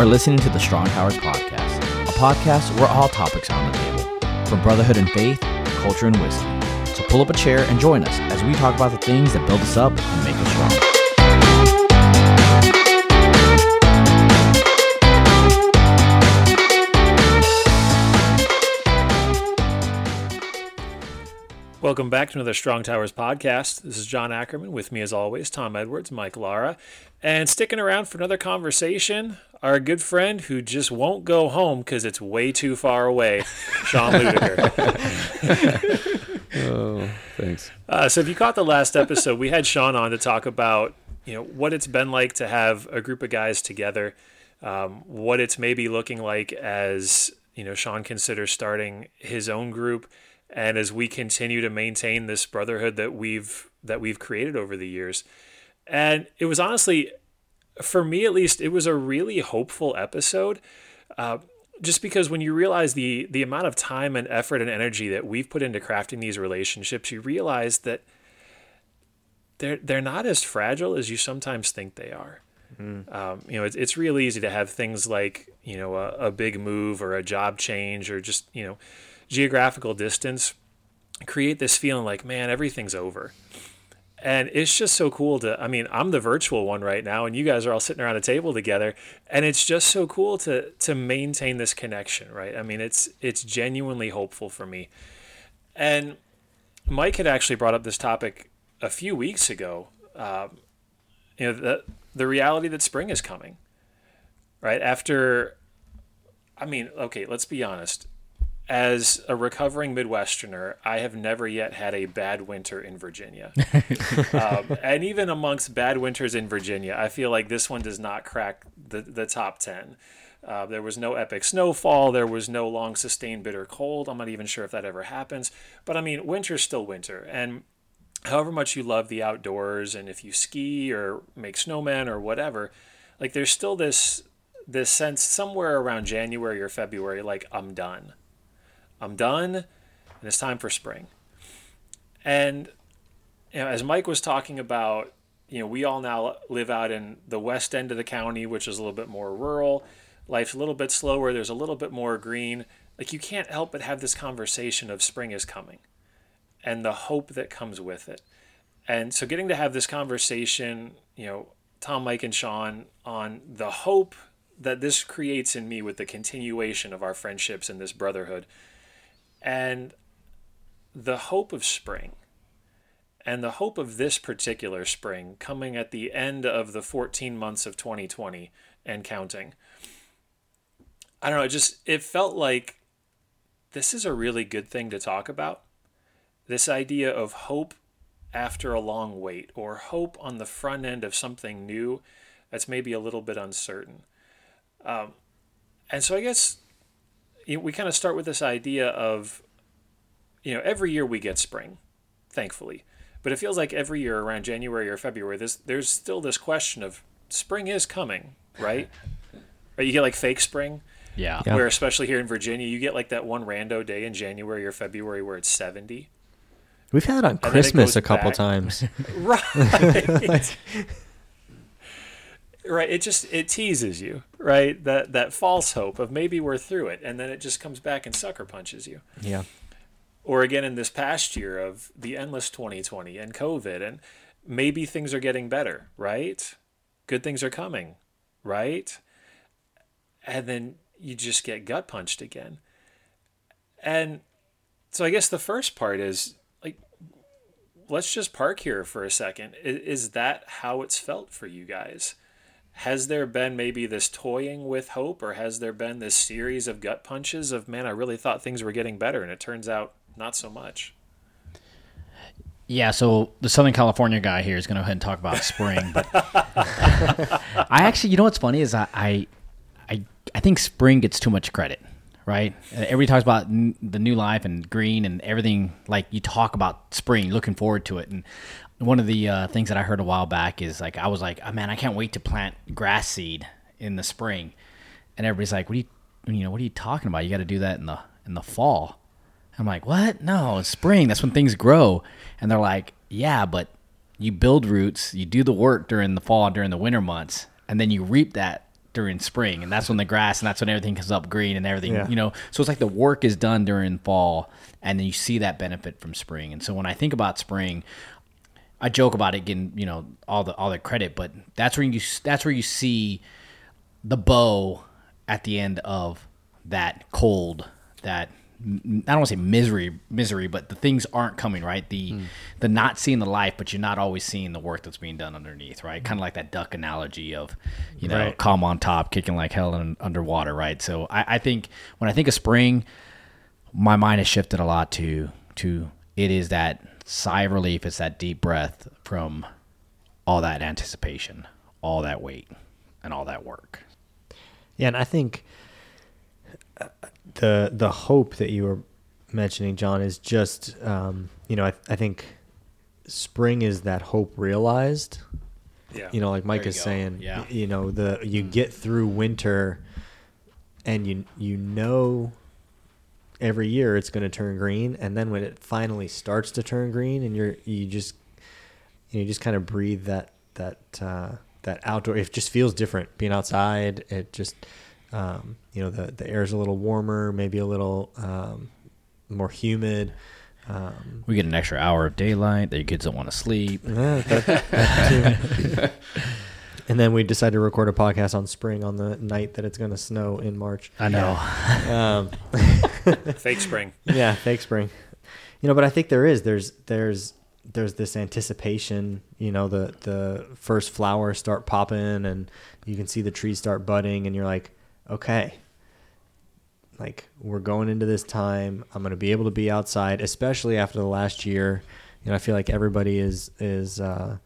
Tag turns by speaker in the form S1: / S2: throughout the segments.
S1: are listening to the Strong Towers Podcast, a podcast where all topics are on the table, from brotherhood and faith, to culture and wisdom. So pull up a chair and join us as we talk about the things that build us up and make us strong.
S2: Welcome back to another Strong Towers podcast. This is John Ackerman with me, as always, Tom Edwards, Mike Lara, and sticking around for another conversation, our good friend who just won't go home because it's way too far away, Sean Ludiger.
S3: Oh, thanks.
S2: Uh, so, if you caught the last episode, we had Sean on to talk about you know what it's been like to have a group of guys together, um, what it's maybe looking like as you know Sean considers starting his own group and as we continue to maintain this brotherhood that we've that we've created over the years. And it was honestly for me at least it was a really hopeful episode uh, just because when you realize the the amount of time and effort and energy that we've put into crafting these relationships you realize that they're they're not as fragile as you sometimes think they are. Um, you know, it's, it's real easy to have things like, you know, a, a big move or a job change or just, you know, geographical distance create this feeling like, man, everything's over. And it's just so cool to, I mean, I'm the virtual one right now and you guys are all sitting around a table together and it's just so cool to, to maintain this connection, right? I mean, it's, it's genuinely hopeful for me. And Mike had actually brought up this topic a few weeks ago. Um, you know, the, the reality that spring is coming, right? After, I mean, okay, let's be honest. As a recovering Midwesterner, I have never yet had a bad winter in Virginia. um, and even amongst bad winters in Virginia, I feel like this one does not crack the, the top 10. Uh, there was no epic snowfall. There was no long sustained bitter cold. I'm not even sure if that ever happens. But I mean, winter's still winter. And however much you love the outdoors and if you ski or make snowmen or whatever, like there's still this this sense somewhere around January or February, like I'm done. I'm done and it's time for spring. And you know, as Mike was talking about, you know, we all now live out in the west end of the county, which is a little bit more rural. Life's a little bit slower. There's a little bit more green. Like you can't help but have this conversation of spring is coming and the hope that comes with it. And so getting to have this conversation, you know, Tom, Mike, and Sean on the hope that this creates in me with the continuation of our friendships and this brotherhood, and the hope of spring, and the hope of this particular spring coming at the end of the 14 months of 2020 and counting. I don't know, it just it felt like this is a really good thing to talk about this idea of hope after a long wait or hope on the front end of something new that's maybe a little bit uncertain. Um, and so I guess we kind of start with this idea of, you know, every year we get spring, thankfully. But it feels like every year around January or February, this, there's still this question of spring is coming, right? right? You get like fake spring.
S1: Yeah.
S3: Yeah.
S2: Where, especially here in Virginia, you get like that one rando day in January or February where it's 70.
S3: We've had it on
S2: then it
S3: Christmas
S2: goes
S3: a couple
S2: back.
S3: times.
S2: right right it just it teases you right? That that false hope of maybe we're through it and then it just comes back and sucker punches you.
S3: Yeah.
S2: or again in this past year of the endless 2020 and covid and maybe things are getting better right? Good things are coming right? And then you just get gut punched again. And so i guess the first part is like let's just park here for a second. Is that how it's felt for you guys has there been maybe this toying with hope or has there been this series of gut punches of man i really thought things were getting better and it turns out not so much
S1: Yeah, so the Southern California guy here is going to go ahead and talk about spring, but I actually, you know what's funny is I, I, I, I think spring gets too much credit, right? Uh, Everybody talks about n- the new life and green and everything. Like you talk about spring, looking forward to it, and one of the uh, things that I heard a while back is like I was like, oh, man, I can't wait to plant grass seed in the spring, and everybody's like, what are you, you know, what are you talking about? You got to do that in the in the fall. I'm like, what? No, it's spring. That's when things grow. And they're like, yeah, but you build roots, you do the work during the fall, during the winter months, and then you reap that during spring, and that's when the grass and that's when everything comes up green and everything.
S3: Yeah.
S1: You know, so it's like the work is done during fall, and then you see that benefit from spring. And so when I think about spring, I joke about it getting you know all the all the credit, but that's where you that's where you see the bow at the end of that cold that I don't want to say misery misery, but the things aren't coming right. The hmm. the not seeing the life, but you're not always seeing the work that's being done underneath, right? Kind of like that duck analogy of you know
S3: Right.
S1: calm on top, kicking like hell in, underwater, right? So I, I think when I think of spring, my mind has shifted a lot to to it is that sigh of relief it's that deep breath from all that anticipation all that wait and all that work
S3: Yeah, and I think uh, the the hope that you were mentioning, John, is just um, you know I, I think spring is that hope realized.
S2: Yeah.
S3: You know, like Mike is
S1: go.
S3: saying,
S1: Yeah.
S3: you know, the you get through winter, and you you know every year it's going to turn green, and then when it finally starts to turn green, and you're you just you just kind of breathe that that uh, that outdoor. It just feels different being outside. It just um, you know the the air's a little warmer, maybe a little um, more humid. Um,
S1: we get an extra hour of daylight that your kids don't want to sleep
S3: yeah, that- that too. and then we decided to record a podcast on spring on the night that it's going to snow in March.
S1: i know
S3: Um,
S2: Fake spring.
S3: yeah, fake spring. You know, but I think there is. There's there's there's this anticipation. You know, the the first flowers start popping, and you can see the trees start budding, and you're like, okay, like we're going into this time. I'm going to be able to be outside, especially after the last year. You know, I feel like everybody is is uh,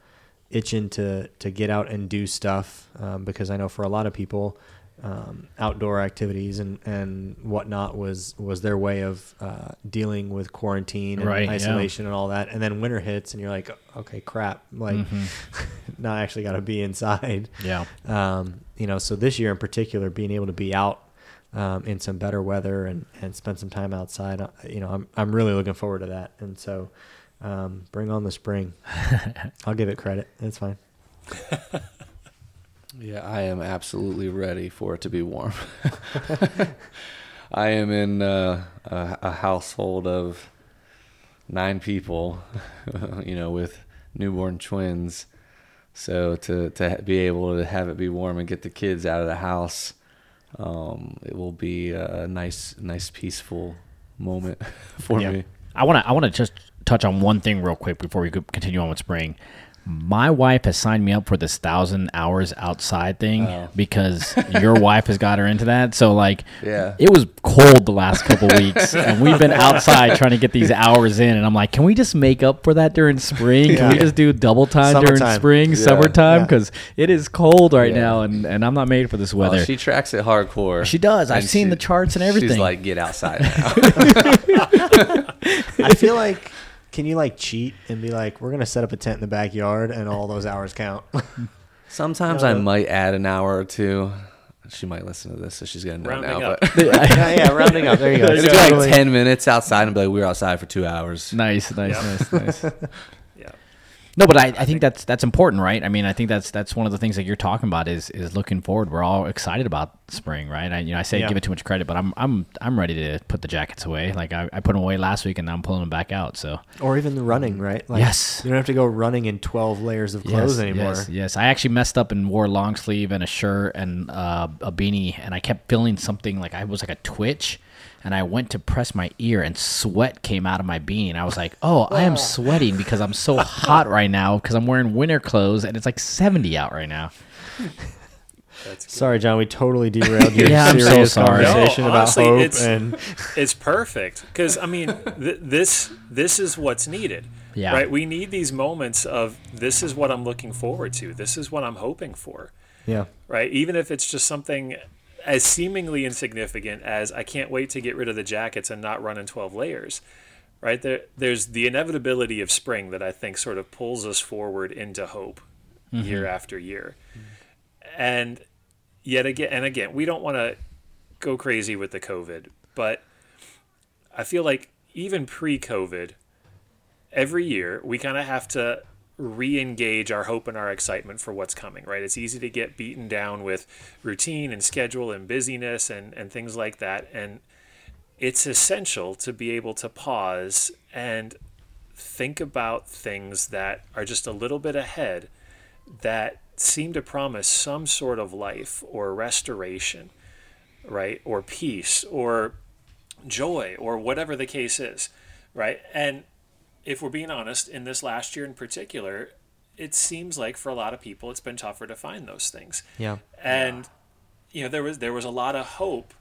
S3: itching to to get out and do stuff um, because I know for a lot of people, um, outdoor activities and and whatnot was was their way of uh, dealing with quarantine and
S1: Right, yeah.
S3: isolation and all that. And then winter hits, and you're like, okay, crap, like now I actually got to be inside.
S1: yeah
S3: Um, you know, so this year in particular, being able to be out um, in some better weather and, and spend some time outside, uh, you know, I'm I'm really looking forward to that. And so, um, bring on the spring. I'll give it credit. It's fine.
S4: Yeah, I am absolutely ready for it to be warm. I am in uh, a, a household of nine people, you know, with newborn twins. So to to be able to have it be warm and get the kids out of the house, um, it will be a nice, nice, peaceful moment for
S3: Yeah.
S4: me.
S1: i want to i want to just touch on one thing real quick before we continue on with spring my wife has signed me up for this thousand hours outside thing
S4: Oh.
S1: because your wife has got her into that. So like,
S4: Yeah.
S1: it was cold the last couple weeks, and we've been outside trying to get these hours in. And I'm like, can we just make up for that during spring? Can we just do double time during spring,
S4: Yeah.
S1: summertime?
S3: Yeah.
S1: Because it is cold right
S4: Yeah.
S1: now, and, and I'm not made for this
S4: Well,
S1: weather.
S4: she tracks it hardcore.
S1: She does. I've
S4: And
S1: seen the charts and
S4: She's
S1: everything.
S4: like, get outside now.
S3: I feel like, can you like cheat and be like, we're gonna set up a tent in the backyard and all those hours count?
S4: Sometimes
S3: No,
S4: I might add an hour or two. She might listen to this, so she's gonna know
S2: Rounding
S4: now.
S2: up.
S4: But
S3: yeah, yeah, rounding up. There you go.
S4: it's
S3: It's
S4: be like ten minutes outside and be like, we were outside for two hours.
S1: nice, nice,
S2: Yeah.
S1: nice, nice. No, but I, I think that's that's important, right? I mean, I think that's that's one of the things that you're talking about is is looking forward. We're all excited about spring, right? I, you know, I say
S3: Yeah.
S1: give it too much credit, but I'm I'm I'm ready to put the jackets away. Like I, I put them away last week, and now I'm pulling them back out. So
S3: or even the running, right?
S1: Yes.
S3: You don't have to go running in twelve layers of clothes
S1: yes,
S3: anymore.
S1: Yes, yes. I actually messed up and wore a long sleeve and a shirt and uh, a beanie, and I kept feeling something like I was like a twitch. And I went to press my ear, and sweat came out of my beanie. And I was like, "Oh, I am sweating because I'm so hot right now because I'm wearing winter clothes, and it's like 70 out right now."
S3: Sorry, John. We totally derailed your
S1: Yeah, I'm so
S3: serious conversation
S2: No,
S3: about
S2: honestly,
S3: hope
S2: it's-
S3: and
S2: it's perfect because I mean th- this this is what's needed.
S1: Yeah.
S2: Right. We need these moments of this is what I'm looking forward to. This is what I'm hoping for.
S3: yeah,
S2: Right. Even if it's just something as seemingly insignificant as I can't wait to get rid of the jackets and not run in 12 layers. Right. There, there's the inevitability of spring that I think sort of pulls us forward into hope mm-hmm. year after year. And yet again, and again, we don't want to go crazy with the COVID, but I feel like even pre COVID, every year we kind of have to re-engage our hope and our excitement for what's coming right? It's easy to get beaten down with routine and schedule and busyness and, and things like that. And it's essential to be able to pause and think about things that are just a little bit ahead that seem to promise some sort of life or restoration right? Or peace or joy or whatever the case is right? And if we're being honest, in this last year in particular, it seems like for a lot of people it's been tougher to find those things.
S3: Yeah.
S2: And you know, there was there was a lot of hope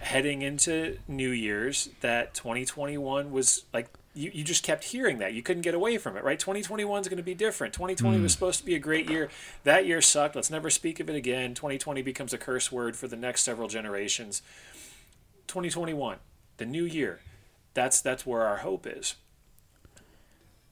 S2: heading into New Year's that 2021 was like you, you just kept hearing that. You couldn't get away from it, right? 2021 is going to be different. 2020 was hmm. supposed to be a great year. That year sucked. Let's never speak of it again. 2020 becomes a curse word for the next several generations. 2021, the new year. That's that's where our hope is.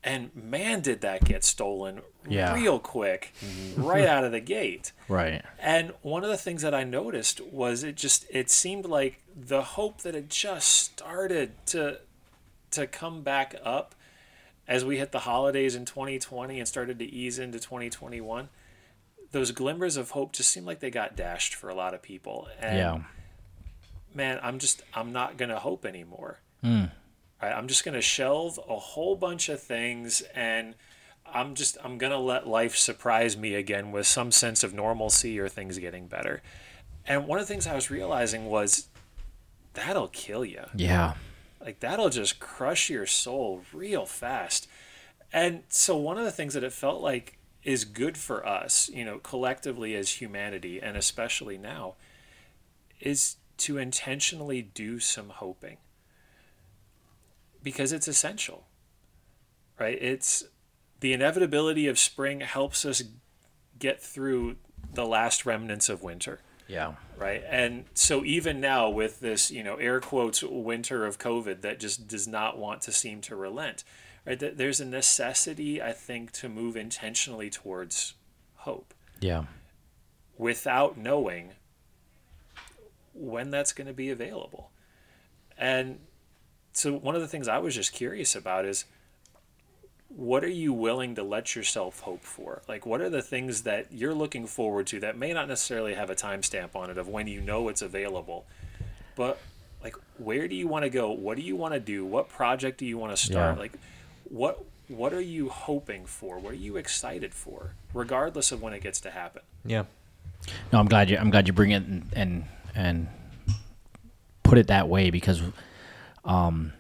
S2: And man, did that get stolen
S1: Yeah.
S2: real quick, right out of the gate.
S1: Right.
S2: And one of the things that I noticed was it just it seemed like the hope that had just started to to come back up as we hit the holidays in 2020 and started to ease into 2021. Those glimmers of hope just seemed like they got dashed for a lot of people. And
S1: yeah.
S2: man, I'm just I'm not gonna hope anymore.
S1: Mm.
S2: Right? I'm just gonna shelve a whole bunch of things and I'm just I'm gonna let life surprise me again with some sense of normalcy or things getting better. And one of the things I was realizing was that'll kill you.
S1: Yeah.
S2: Like that'll just crush your soul real fast. And so one of the things that it felt like is good for us, you know, collectively as humanity and especially now is to intentionally do some hoping. Because it's essential. Right? It's the inevitability of spring helps us get through the last remnants of winter
S1: Yeah.
S2: right and so even now with this you know air quotes winter of covid that just does not want to seem to relent right that there's a necessity i think to move intentionally towards hope
S1: Yeah.
S2: without knowing when that's going to be available and so one of the things i was just curious about is what are you willing to let yourself hope for? Like, what are the things that you're looking forward to that may not necessarily have a timestamp on it of when you know it's available, but like, where do you want to go? What do you want to do? What project do you want to start?
S1: Yeah.
S2: Like, what what are you hoping for? What are you excited for, regardless of when it gets to happen?
S3: Yeah.
S1: No, I'm glad you. I'm glad you bring it and and, and put it that way because, um,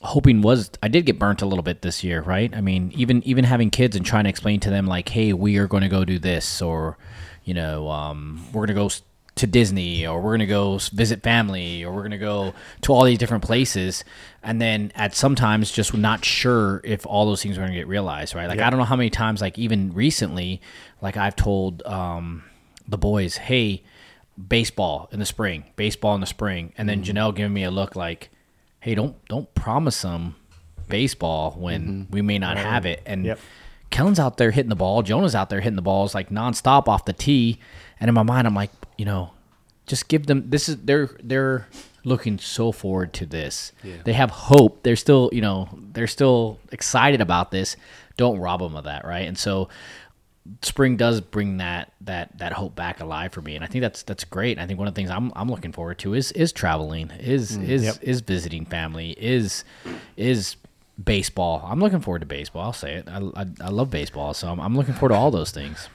S1: hoping was I did get burnt a little bit this year, right? I mean, even even having kids and trying to explain to them like, hey, we are going to go do this, or you know, um, we're going to go to Disney, or we're going to go visit family, or we're going to go to all these different places, and then at sometimes just not sure if all those things are going to get realized, right? Like I don't know how many times, like even recently, like I've told um, the boys, hey, baseball in the spring, baseball in the spring, and then Janelle giving me a look like, hey, don't don't promise them baseball when mm-hmm. we may not have it. And
S3: Yep.
S1: Kellen's out there hitting the ball, Jonah's out there hitting the balls like nonstop off the tee, and in my mind, I'm like, you know, just give them. This is they're they're looking so forward to this. They have hope. They're still, you know, they're still excited about this. Don't rob them of that, right? And so spring does bring that that that hope back alive for me and i think that's that's great. I think one of the things i'm, I'm looking forward to is is traveling is is
S3: Yep.
S1: is visiting family is is baseball. I'm looking forward to baseball i'll say it. I, I, I love baseball so I'm, I'm looking forward to all those things.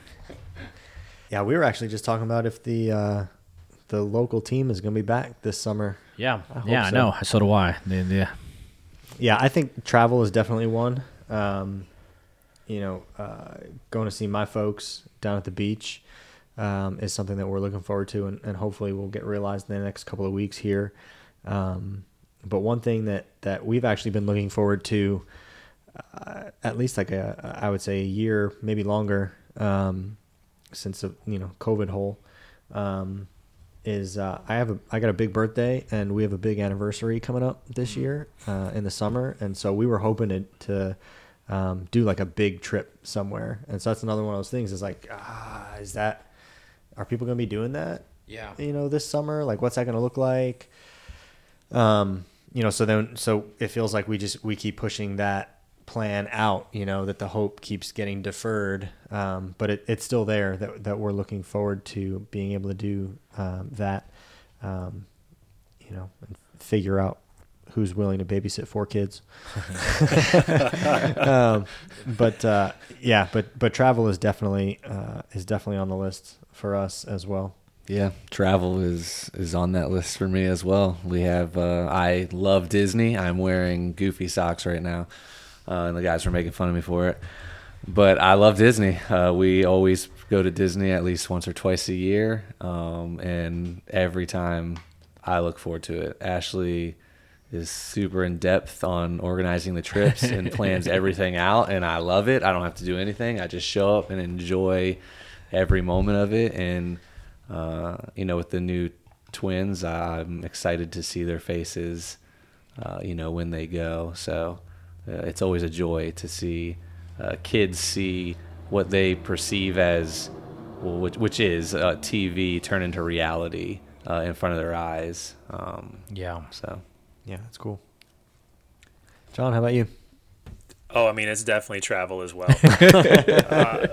S3: Yeah, we were actually just talking about if the uh, the local team is going to be back this summer.
S1: yeah
S3: I
S1: yeah i know so do i. Yeah, yeah.
S3: Yeah, I think travel is definitely one. Um, you know, uh, going to see my folks down at the beach um, is something that we're looking forward to, and, and hopefully will get realized in the next couple of weeks here. Um, but one thing that that we've actually been looking forward to, uh, at least like a I would say a year, maybe longer, um, since the you know COVID hole. Um, is uh, I have a I got a big birthday and we have a big anniversary coming up this year uh, in the summer, and so we were hoping to, to um, do like a big trip somewhere, and so that's another one of those things. Is like, ah, is that are people going to be doing that?
S1: Yeah.
S3: you know, this summer, like, what's that going to look like? Um, you know, so then so it feels like we just we keep pushing that plan out. You know that the hope keeps getting deferred, um, but it, it's still there. That that we're looking forward to being able to do um, that. Um, you know, and figure out who's willing to babysit four kids. um, but uh, yeah, but but travel is definitely uh, is definitely on the list for us as well.
S4: Yeah, travel is is on that list for me as well. We have uh, I love Disney. I'm wearing Goofy socks right now, uh, and the guys were making fun of me for it. But I love Disney. Uh, we always go to Disney at least once or twice a year, um, and every time I look forward to it. Ashley is super in depth on organizing the trips and plans everything out, and I love it. I don't have to do anything. I just show up and enjoy every moment of it. And uh, you know, with the new twins, I'm excited to see their faces. Uh, you know, when they go, so uh, it's always a joy to see uh, kids see what they perceive as, well, which, which is uh, TV turn into reality uh, in front of their eyes. Um,
S1: Yeah.
S4: so
S3: Yeah, that's cool. John, how about you?
S2: Oh, I mean, it's definitely travel as well. uh,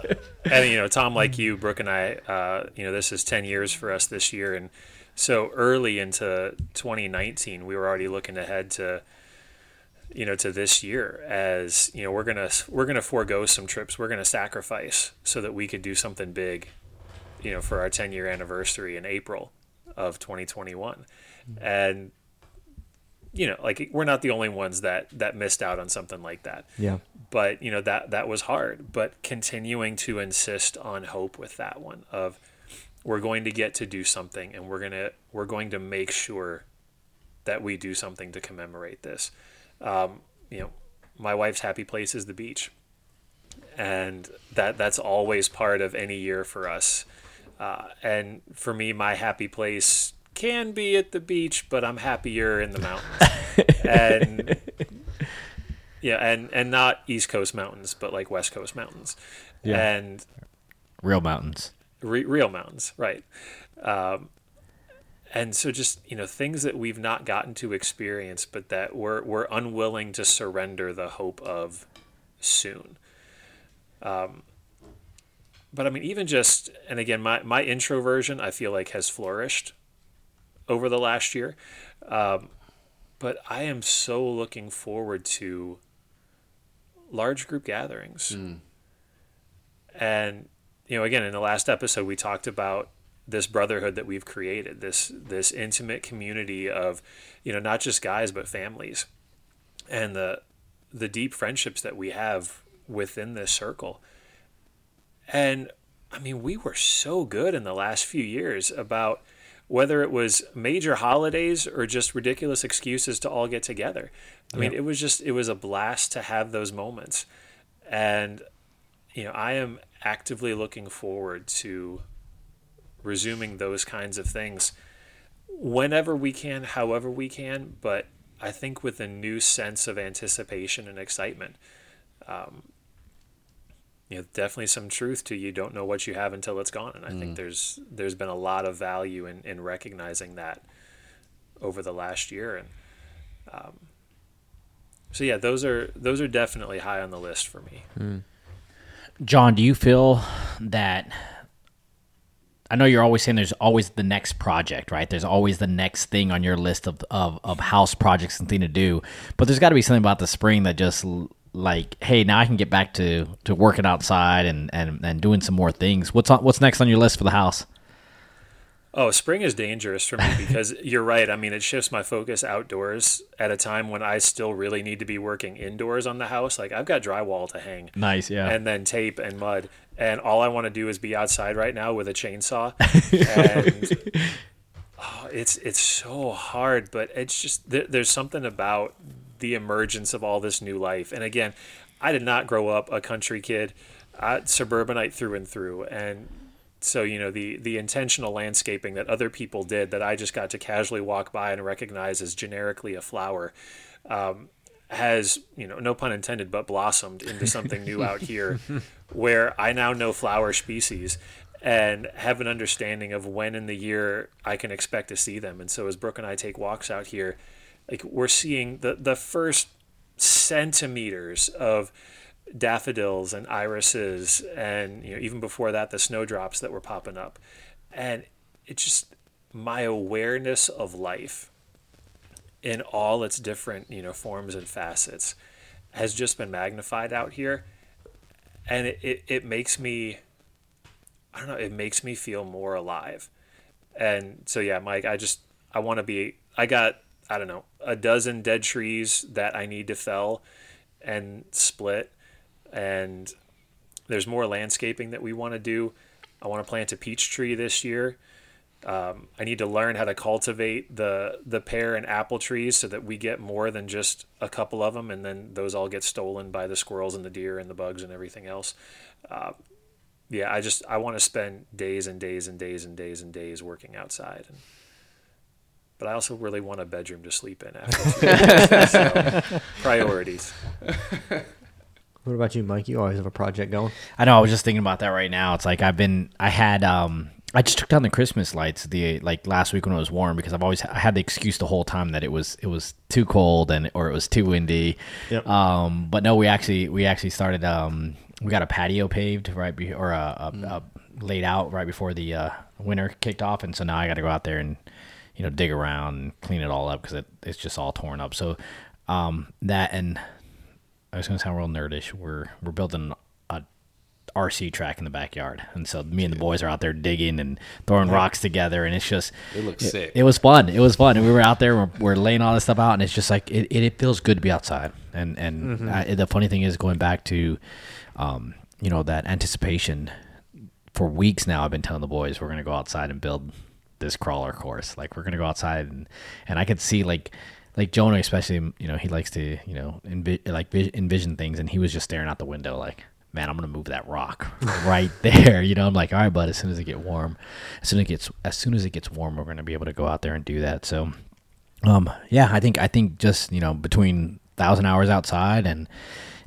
S2: and you know, Tom, like you, Brooke and I, uh, you know, this is ten years for us this year, and so early into 2019, we were already looking ahead to, you know, to this year as you know, we're gonna we're gonna forego some trips, we're gonna sacrifice so that we could do something big, you know, for our 10 year anniversary in April of 2021, and you know, like we're not the only ones that that missed out on something like that.
S3: Yeah.
S2: but you know that that was hard. But continuing to insist on hope with that one of we're going to get to do something and we're going to we're going to make sure that we do something to commemorate this. Um, you know my wife's happy place is the beach. And that that's always part of any year for us. Uh, and for me my happy place can be at the beach but i'm happier in the mountains and yeah, and and not East Coast mountains, but like West Coast mountains,
S3: Yeah.
S2: and
S1: Real mountains.
S2: re- real mountains, right? Um, and so just you know things that we've not gotten to experience, but that we're we're unwilling to surrender the hope of soon. Um, but I mean, even just and again, my my introversion I feel like has flourished over the last year. Um, but I am so looking forward to large group gatherings. And you know, again, in the last episode we talked about this brotherhood that we've created, this this intimate community of, you know, not just guys but families. And the the deep friendships that we have within this circle. And I mean, we were so good in the last few years about whether it was major holidays or just ridiculous excuses to all get together. I mean, it was just it was a blast to have those moments. And you know, I am actively looking forward to resuming those kinds of things whenever we can, however we can, but I think with a new sense of anticipation and excitement. Um, you know, definitely some truth to you don't know what you have until it's gone, and I think there's there's been a lot of value in, in recognizing that over the last year, and um, so yeah, those are those are definitely high on the list for me.
S1: John, do you feel that? I know you're always saying there's always the next project, right? There's always the next thing on your list of, of, of house projects and thing to do. But there's got to be something about the spring that just like, hey, now I can get back to, to working outside and, and, and doing some more things. What's on, what's next on your list for the house?
S2: Oh, spring is dangerous for me because you're right. I mean, it shifts my focus outdoors at a time when I still really need to be working indoors on the house. Like I've got drywall to hang
S1: Nice, yeah.
S2: and then tape and mud, and all I want to do is be outside right now with a chainsaw. and oh, it's it's so hard, but it's just there, there's something about the emergence of all this new life. And again, I did not grow up a country kid, I, suburbanite through and through, and so you know the the intentional landscaping that other people did that I just got to casually walk by and recognize as generically a flower um, has you know no pun intended but blossomed into something new out here where I now know flower species and have an understanding of when in the year I can expect to see them. And so as Brooke and I take walks out here like we're seeing the the first centimeters of daffodils and irises and you know even before that the snowdrops that were popping up. And it just my awareness of life in all its different you know forms and facets has just been magnified out here. And it, it, it makes me i don't know it makes me feel more alive. And so yeah mike i just i want to be i got i don't know a dozen dead trees that i need to fell and split and there's more landscaping that we want to do i want to plant a peach tree this year um, I need to learn how to cultivate the the pear and apple trees so that we get more than just a couple of them, and then those all get stolen by the squirrels and the deer and the bugs and everything else. Uh, yeah, I just I want to spend days and days and days and days and days working outside. And, but I also really want a bedroom to sleep in after. so, priorities.
S3: What about you, Mike? You always have a project going.
S1: I know. I was just thinking about that right now. It's like I've been. I had. um I just took down the Christmas lights the like last week when it was warm because I've always I had the excuse the whole time that it was it was too cold and or it was too windy.
S3: Yep.
S1: Um, but no, we actually we actually started. Um, we got a patio paved right be, or a, a, a laid out right before the uh, winter kicked off, and so now I got to go out there and you know dig around and clean it all up because it, it's just all torn up. So um, that and I was gonna sound real nerdish. We're we're building a RC track in the backyard, and so me and the boys are out there digging and throwing rocks together, and it's just
S4: It looks sick.
S1: It was fun. It was fun, and we were out there. We're, we're laying all this stuff out, and it's just like it, it, it feels good to be outside. And and I, the funny thing is, going back to, um, you know, that anticipation. For weeks now, I've been telling the boys we're gonna go outside and build this crawler course. Like we're gonna go outside, and and I could see like. Like Jonah, especially, you know, he likes to, you know, envi- like vi- envision things, and he was just staring out the window, like, man, I'm gonna move that rock right there. You know, I'm like, all right, bud. As soon as it get warm, as soon as it gets, as soon as it gets warm, we're gonna be able to go out there and do that. So, um, yeah, I think I think just you know between thousand hours outside and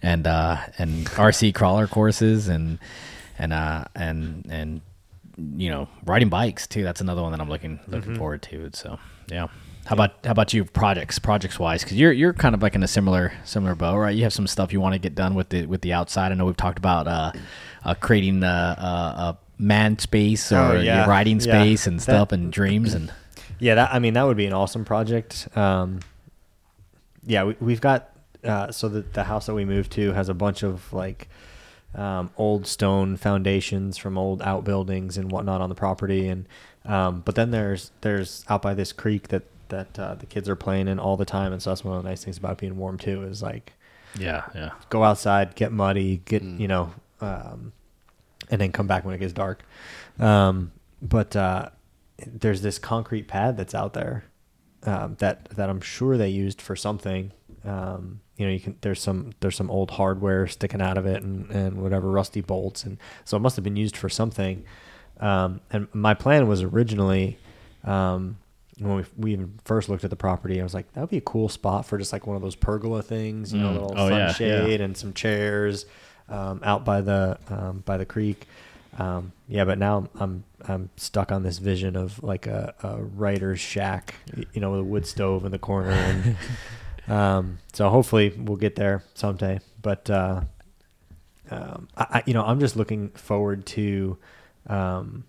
S1: and uh, and RC crawler courses and and uh, and and you know riding bikes too. That's another one that I'm looking looking forward to. So yeah. How about how about you projects projects wise? Because you're you're kind of like in a similar similar boat, right? You have some stuff you want to get done with the with the outside. I know we've talked about uh, uh creating a, a, a man space or
S3: Oh, yeah.
S1: riding
S3: Yeah.
S1: space and
S3: That-
S1: stuff and dreams and
S3: Yeah, that I mean that would be an awesome project. Um, yeah, we, we've got uh, so the the house that we moved to has a bunch of like um, old stone foundations from old outbuildings and whatnot on the property, and um, but then there's there's out by this creek that that uh, the kids are playing in all the time, and so that's one of the nice things about being warm too is like
S1: yeah yeah
S3: go outside, get muddy, get you know, um, and then come back when it gets dark. Um, but uh, there's this concrete pad that's out there um, that that I'm sure they used for something. Um, you know, you can there's some there's some old hardware sticking out of it and, and whatever rusty bolts, and so it must have been used for something. Um, and my plan was originally. Um, when we, we even first looked at the property, I was like, that would be a cool spot for just like one of those pergola things, you know,
S1: Mm.
S3: little
S1: Oh, yeah,
S3: sunshade and some chairs um, out by the um, by the creek. Um, yeah, but now I'm, I'm I'm stuck on this vision of like a, a writer's shack, you know, with a wood stove in the corner, and um, so hopefully we'll get there someday. But uh, um, I, you know, I'm just looking forward to um,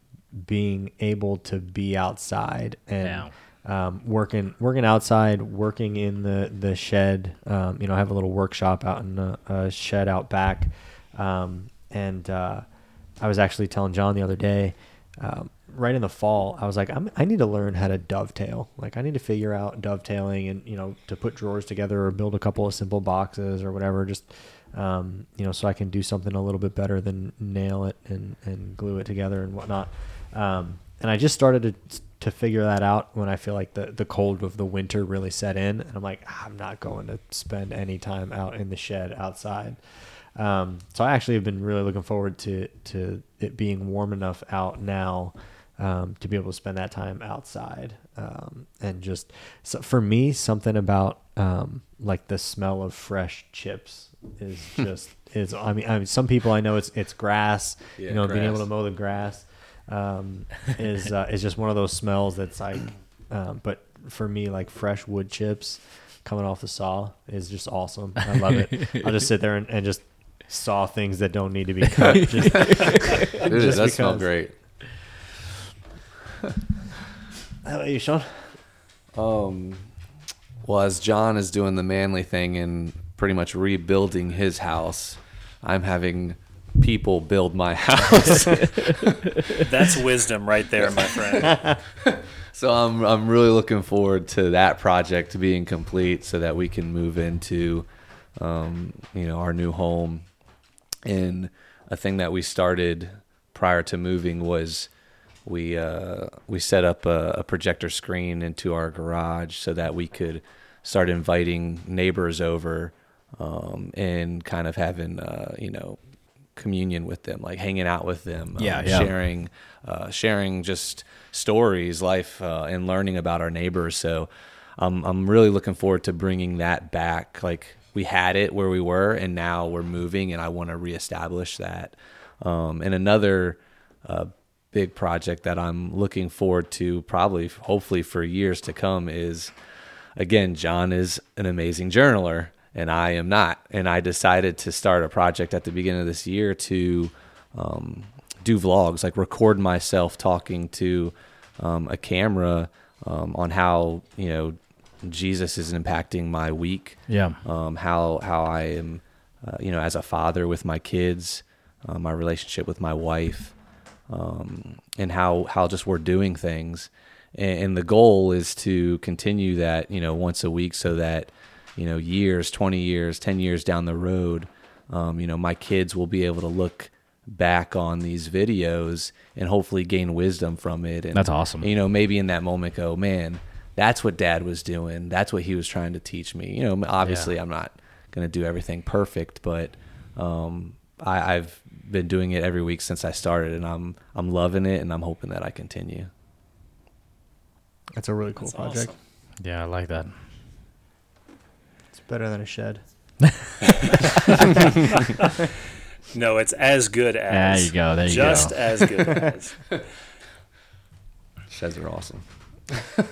S3: being able to be outside and um, working working outside, working in the the shed. Um, you know, I have a little workshop out in the uh, shed out back, um, and uh, I was actually telling John the other day. Um, right in the fall, I was like, I'm, I need to learn how to dovetail. Like, I need to figure out dovetailing and you know to put drawers together or build a couple of simple boxes or whatever. Just um, you know, so I can do something a little bit better than nail it and, and glue it together and whatnot. Um, and I just started to to figure that out when I feel like the the cold of the winter really set in, and I'm like, "Ah, I'm not going to spend any time out in the shed outside. Um, so I actually have been really looking forward to to it being warm enough out now um, to be able to spend that time outside. Um, and just so for me, something about um, like the smell of fresh chips is just is. I mean, I mean, some people I know it's it's grass.
S4: Yeah,
S3: you know, being able to mow the grass um, is uh, is just one of those smells that's like. Um, but for me, like fresh wood chips coming off the saw is just awesome. I love it. I'll just sit there and, and just saw things that don't need to be cut. Just,
S4: Dude,
S3: Just
S4: that smells great.
S3: how about you, Sean?
S4: Um, well, as John is doing the manly thing and pretty much rebuilding his house, I'm having people build my house.
S2: That's wisdom right there, my friend.
S4: so I'm I'm really looking forward to that project being complete, so that we can move into, um, you know, our new home. And a thing that we started prior to moving was we uh, we set up a, a projector screen into our garage so that we could start inviting neighbors over um, and kind of having uh, you know communion with them, like hanging out with them, um,
S1: Yeah, yeah.
S4: sharing uh, sharing just stories, life, uh, and learning about our neighbors. So um, I'm really looking forward to bringing that back. Like we had it where we were, and now we're moving, and I want to reestablish that. Um, and another uh, big project that I'm looking forward to, probably, hopefully, for years to come, is again, John is an amazing journaler, and I am not. And I decided to start a project at the beginning of this year to um, do vlogs, like record myself talking to um, a camera um, on how you know Jesus is impacting my week
S1: Yeah.
S4: um, how how I am, uh, you know, as a father with my kids, uh, my relationship with my wife, um, and how how just we're doing things. And, and the goal is to continue that, you know, once a week, so that you know, years, twenty years, ten years down the road, um, you know, my kids will be able to look back on these videos and hopefully gain wisdom from it. And
S1: That's awesome.
S4: You know, maybe in that moment, go, man, that's what Dad was doing. That's what he was trying to teach me. You know, obviously, I'm not going to do everything perfect, but um, I, I've been doing it every week since I started, and I'm I'm loving it, and I'm hoping that I continue.
S3: That's a really cool
S2: That's
S3: project.
S2: awesome.
S1: Yeah, I like that.
S3: It's better than a shed.
S2: No, it's as good as.
S1: There you go. There you
S2: just
S1: go.
S2: as good as.
S4: Sheds are awesome.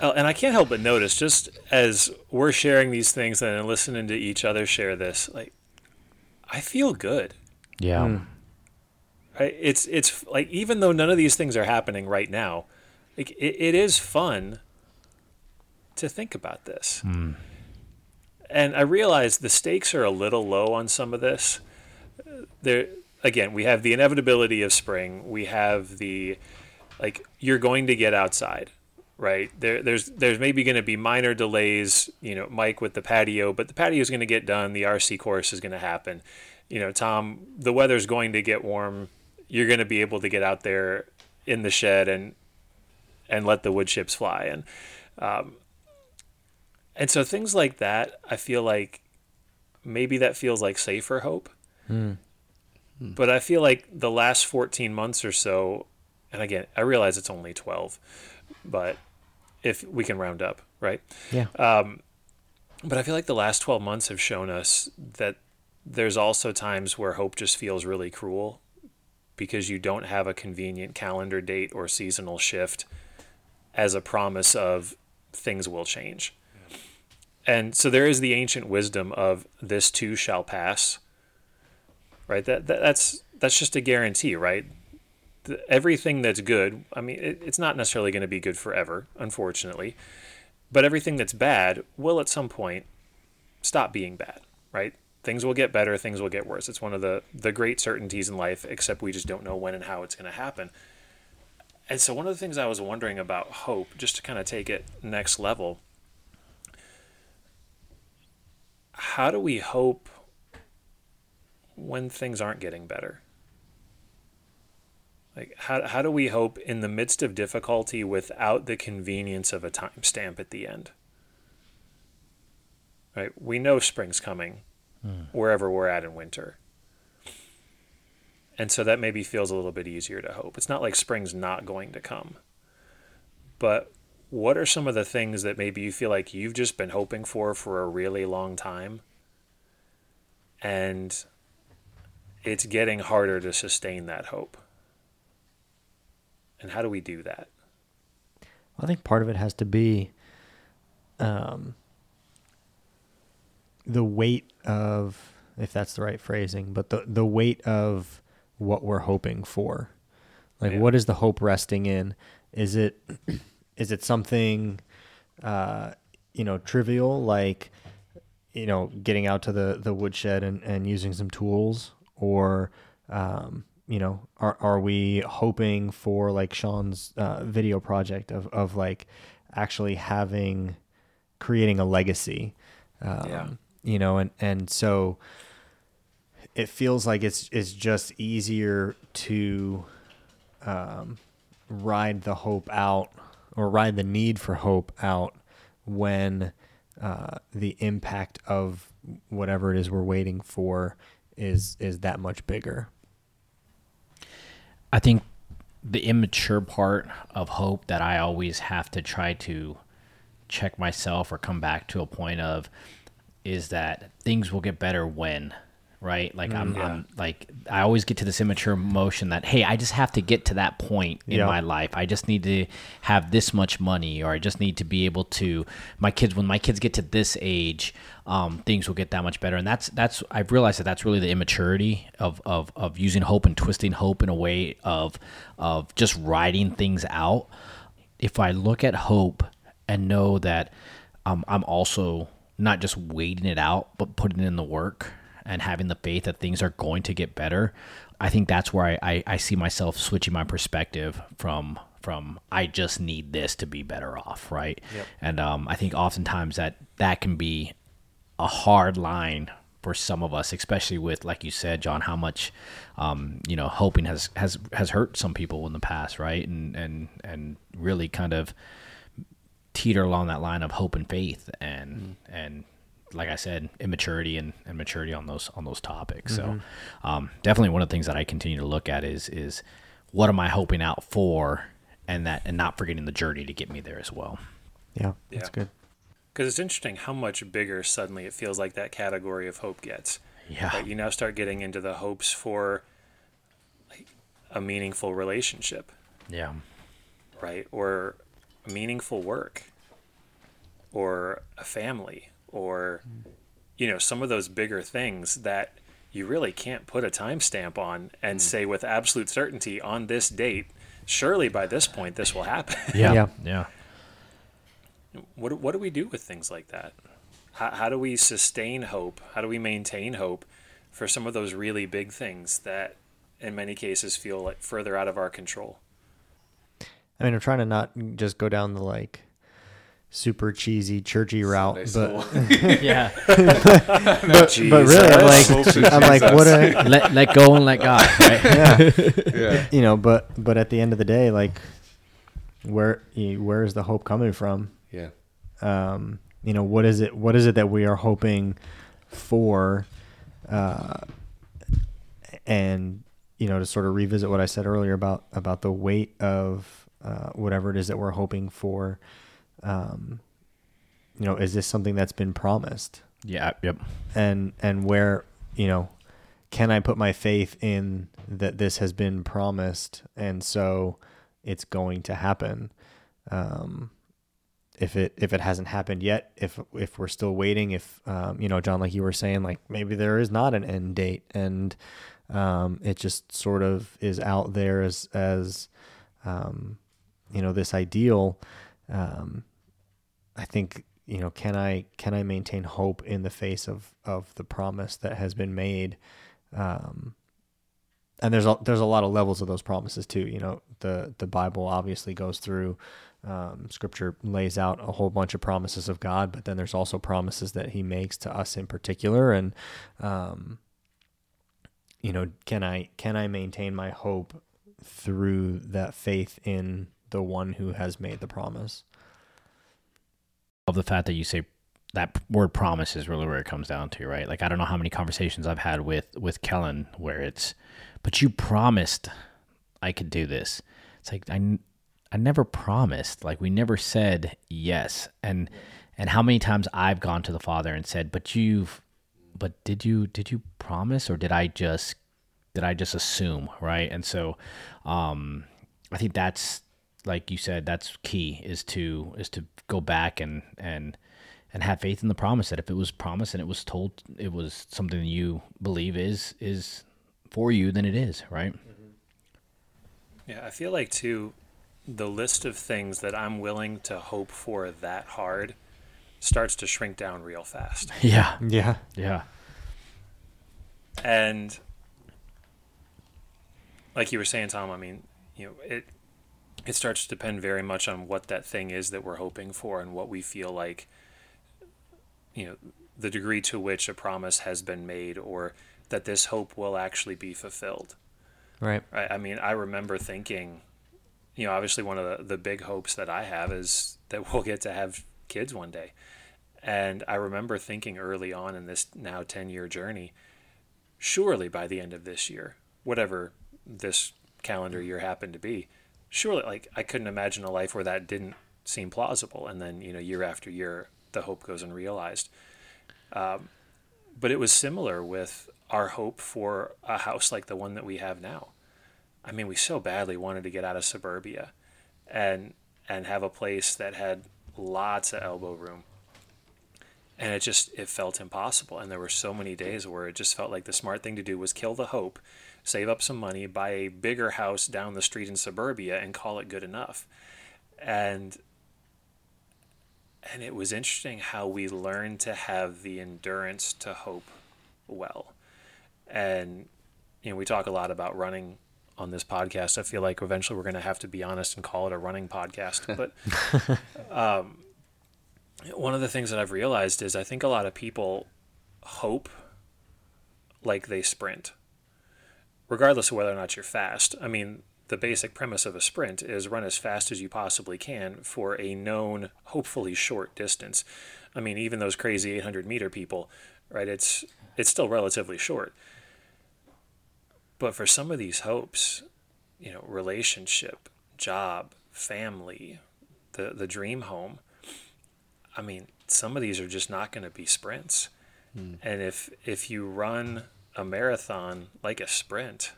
S2: Oh, and I can't help but notice, just as we're sharing these things and listening to each other share this, like, I feel good.
S1: Yeah.
S3: Mm.
S2: Right? It's it's like even though none of these things are happening right now, like it, it is fun to think about this. And I realize the stakes are a little low on some of this. There again, we have the inevitability of spring. We have the like you're going to get outside, right? There there's there's maybe going to be minor delays, you know, Mike with the patio, but the patio is going to get done, the RC course is going to happen. You know, Tom, the weather's going to get warm. You're going to be able to get out there in the shed and and let the wood chips fly and um, and so things like that, I feel like maybe that feels like safer hope. But I feel like the last 14 months or so, and again, I realize it's only 12, but if we can round up, right?
S3: Yeah.
S2: Um, but I feel like the last 12 months have shown us that there's also times where hope just feels really cruel because you don't have a convenient calendar date or seasonal shift as a promise of things will change. And so there is the ancient wisdom of this too shall pass. Right? That, that that's that's just a guarantee, right? The, everything that's good, I mean, it, it's not necessarily going to be good forever, unfortunately. But everything that's bad will at some point stop being bad, right? Things will get better, things will get worse. It's one of the the great certainties in life, except we just don't know when and how it's going to happen. And so one of the things I was wondering about hope, just to kind of take it next level, how do we hope when things aren't getting better? Like how how do we hope in the midst of difficulty without the convenience of a timestamp at the end? Right? We know spring's coming hmm. wherever we're at in winter. And so that maybe feels a little bit easier to hope. It's not like spring's not going to come. But what are some of the things that maybe you feel like you've just been hoping for for a really long time? And it's getting harder to sustain that hope. And how do we do that?
S3: I think part of it has to be um, the weight of, if that's the right phrasing, but the the weight of what we're hoping for. Like,
S2: Yeah.
S3: what is the hope resting in? Is it is it something, uh, you know, trivial like, you know, getting out to the the woodshed and and using some tools, or um, you know, are are we hoping for like Sean's uh, video project of of like actually having creating a legacy? Um,
S2: Yeah.
S3: You know, and and so it feels like it's it's just easier to um, ride the hope out or ride the need for hope out when uh, the impact of whatever it is we're waiting for is is that much bigger.
S1: I think the immature part of hope that I always have to try to check myself or come back to a point of is that things will get better when right? Like I'm, I'm like i always get to this immature motion that hey i just have to get to that point in
S3: Yeah.
S1: my life. I just need to have this much money or i just need to be able to my kids when my kids get to this age um, things will get that much better. And that's that's i've realized that that's really the immaturity of of, of using hope and twisting hope in a way of of just writing things out. If I look at hope and know that um, I'm also not just waiting it out, but putting in the work and having the faith that things are going to get better, I think that's where I, I, I see myself switching my perspective from from I just need this to be better off, right? And um, I think oftentimes that that can be a hard line for some of us, especially with, like you said, John, how much, um, you know, hoping has, has, has hurt some people in the past, right? And, and, and really kind of teeter along that line of hope and faith and, and like I said, immaturity and, and maturity on those, on those topics. So, um, definitely one of the things that I continue to look at is, is what am I hoping out for and that, and not forgetting the journey to get me there as well.
S3: Yeah, that's
S2: Yeah.
S3: good.
S2: Because it's interesting how much bigger suddenly it feels like that category of hope gets.
S1: Yeah.
S2: Right? You now start getting into the hopes for like a meaningful relationship,
S1: Yeah.
S2: right? Or meaningful work, or a family, or you know some of those bigger things that you really can't put a timestamp on and mm. say with absolute certainty on this date. Surely by this point this will happen.
S1: Yeah.
S3: Yeah.
S1: Yeah.
S2: what do- what do we do with things like that? How, how do we sustain hope? How do we maintain hope for some of those really big things that, in many cases, feel like further out of our control?
S3: I mean, I'm trying to not just go down the like super cheesy churchy route,
S4: Sunday
S3: but.
S1: Yeah.
S3: but, but really, I'm
S2: Jesus.
S3: like, I'm like, what a,
S1: let, let go and let God, right?
S3: yeah,
S4: yeah.
S3: you know. But but at the end of the day, like, where where is the hope coming from?
S4: Yeah.
S3: um, you know what is it what is it that we are hoping for uh, and you know to sort of revisit what i said earlier about about the weight of uh, whatever it is that we're hoping for um, you know is this something that's been promised
S1: Yeah. Yep.
S3: and and where you know can i put my faith in that this has been promised and so it's going to happen um if it if it hasn't happened yet if if we're still waiting if um you know john like you were saying like maybe there is not an end date and um it just sort of is out there as as um you know this ideal um I think you know can I can I maintain hope in the face of of the promise that has been made? Um and there's a, there's a lot of levels of those promises too you know the the Bible obviously goes through um, scripture lays out a whole bunch of promises of God but then there's also promises that he makes to us in particular. And um you know can I can I maintain my hope through that faith in the one who has made the promise
S1: of the fact that you say that word promise is really where it comes down to, right? Like I don't know how many conversations I've had with with Kellen where it's, but you promised I could do this. It's like I I never promised. Like we never said yes. And and how many times I've gone to the Father and said, but you've, but did you did you promise or did I just did I just assume, right? And so, um, I think that's like you said, that's key is to is to go back and and and have faith in the promise that if it was promised and it was told it was something that you believe is is for you, then it is, right? Mm-hmm.
S2: Yeah, I feel like too, the list of things that I'm willing to hope for that hard starts to shrink down real fast.
S1: Yeah.
S3: Yeah.
S1: Yeah.
S2: And like you were saying, Tom, I mean, you know, it it starts to depend very much on what that thing is that we're hoping for and what we feel like you know, the degree to which a promise has been made or that this hope will actually be fulfilled.
S3: Right.
S2: Right. I mean, I remember thinking, you know, obviously one of the, the big hopes that I have is that we'll get to have kids one day. And I remember thinking early on in this now 10 year journey, surely by the end of this year, whatever this calendar year happened to be, surely, like, I couldn't imagine a life where that didn't seem plausible. And then, you know, year after year, the hope goes unrealized. Um, but it was similar with our hope for a house like the one that we have now. I mean, we so badly wanted to get out of suburbia and and have a place that had lots of elbow room. And it just it felt impossible and there were so many days where it just felt like the smart thing to do was kill the hope, save up some money, buy a bigger house down the street in suburbia and call it good enough. And and it was interesting how we learned to have the endurance to hope well. And you know, we talk a lot about running on this podcast. I feel like eventually we're going to have to be honest and call it a running podcast. But um, one of the things that I've realized is I think a lot of people hope like they sprint, regardless of whether or not you're fast. I mean, the basic premise of a sprint is run as fast as you possibly can for a known, hopefully short distance. I mean, even those crazy 800 meter people, right? It's it's still relatively short. But for some of these hopes, you know, relationship, job, family, the the dream home, I mean, some of these are just not going to be sprints. Mm. And if if you run a marathon like a sprint,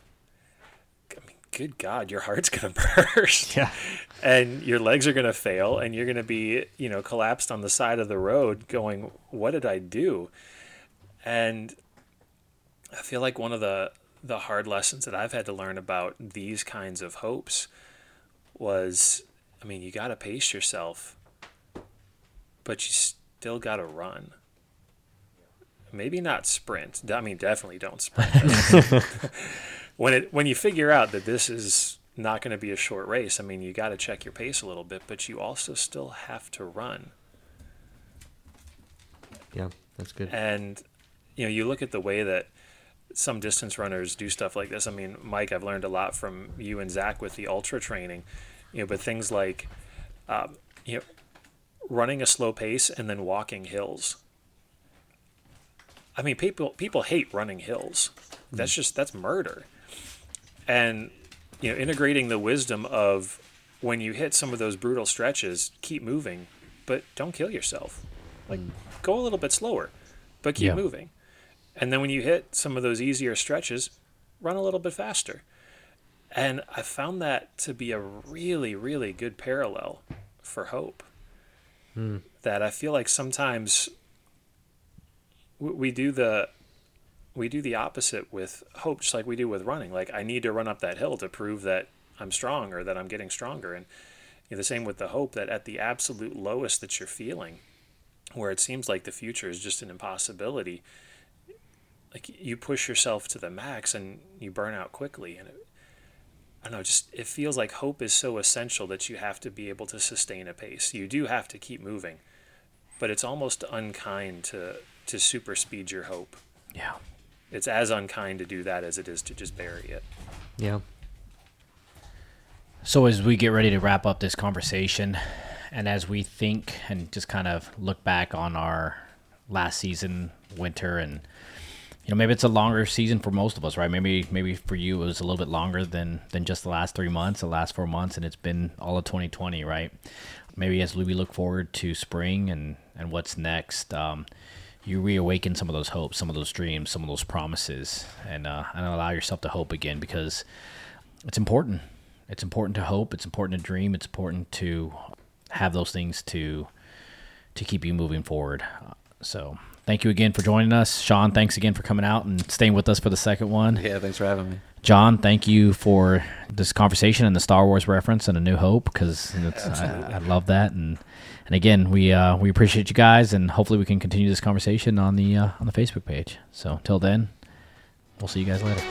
S2: I mean, good God, your heart's going to burst.
S3: Yeah.
S2: And your legs are going to fail and you're going to be, you know, collapsed on the side of the road going, what did I do? And I feel like one of the, the hard lessons that I've had to learn about these kinds of hopes was, I mean, you got to pace yourself, but you still got to run. Maybe not sprint. I mean, definitely don't sprint. when it when you figure out that this is not going to be a short race, I mean, you got to check your pace a little bit, but you also still have to run.
S3: Yeah, that's good.
S2: And you know, you look at the way that some distance runners do stuff like this. I mean, Mike, I've learned a lot from you and Zach with the ultra training. You know, but things like, um, you know, running a slow pace and then walking hills. I mean, people people hate running hills. That's just that's murder. And you know integrating the wisdom of when you hit some of those brutal stretches keep moving but don't kill yourself. Like go a little bit slower but keep yeah. moving. And then when you hit some of those easier stretches run a little bit faster. And i found that to be a really really good parallel for hope.
S3: Mm.
S2: that i feel like sometimes we do the we do the opposite with hope, just like we do with running. Like I need to run up that hill to prove that I'm strong or that I'm getting stronger. And you know, the same with the hope that at the absolute lowest that you're feeling, where it seems like the future is just an impossibility, like you push yourself to the max and you burn out quickly. And it, I don't know, just it feels like hope is so essential that you have to be able to sustain a pace. You do have to keep moving, but it's almost unkind to to super speed your hope.
S1: Yeah
S2: it's as unkind to do that as it is to just bury it.
S3: Yeah.
S1: So as we get ready to wrap up this conversation, and as we think and just kind of look back on our last season, winter, and you know maybe it's a longer season for most of us, right? Maybe maybe for you it was a little bit longer than than just the last three months, the last four months, and it's been all of 2020, right? Maybe as we look forward to spring and and what's next. Um, you reawaken some of those hopes, some of those dreams, some of those promises, and uh, and allow yourself to hope again because it's important. It's important to hope. It's important to dream. It's important to have those things to to keep you moving forward. So thank you again for joining us, Sean. Thanks again for coming out and staying with us for the second one.
S4: Yeah, thanks for having me.
S1: John, thank you for this conversation and the Star Wars reference and A New Hope because I, I, love that and and again we uh, we appreciate you guys and hopefully we can continue this conversation on the uh, on the Facebook page. So till then, we'll see you guys later.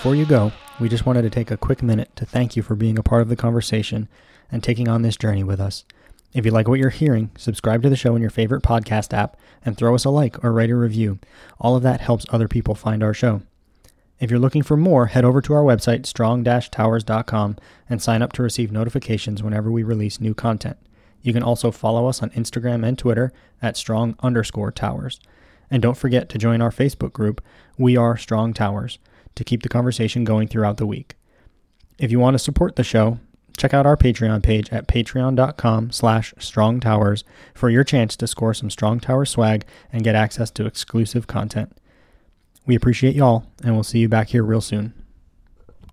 S3: Before you go, we just wanted to take a quick minute to thank you for being a part of the conversation and taking on this journey with us. If you like what you're hearing, subscribe to the show in your favorite podcast app and throw us a like or write a review. All of that helps other people find our show. If you're looking for more, head over to our website, strong-towers.com, and sign up to receive notifications whenever we release new content. You can also follow us on Instagram and Twitter at strong underscore towers. And don't forget to join our Facebook group, We Are Strong Towers, to keep the conversation going throughout the week. If you want to support the show, check out our Patreon page at patreon.com slash strongtowers for your chance to score some Strong Tower swag and get access to exclusive content. We appreciate y'all, and we'll see you back here real soon.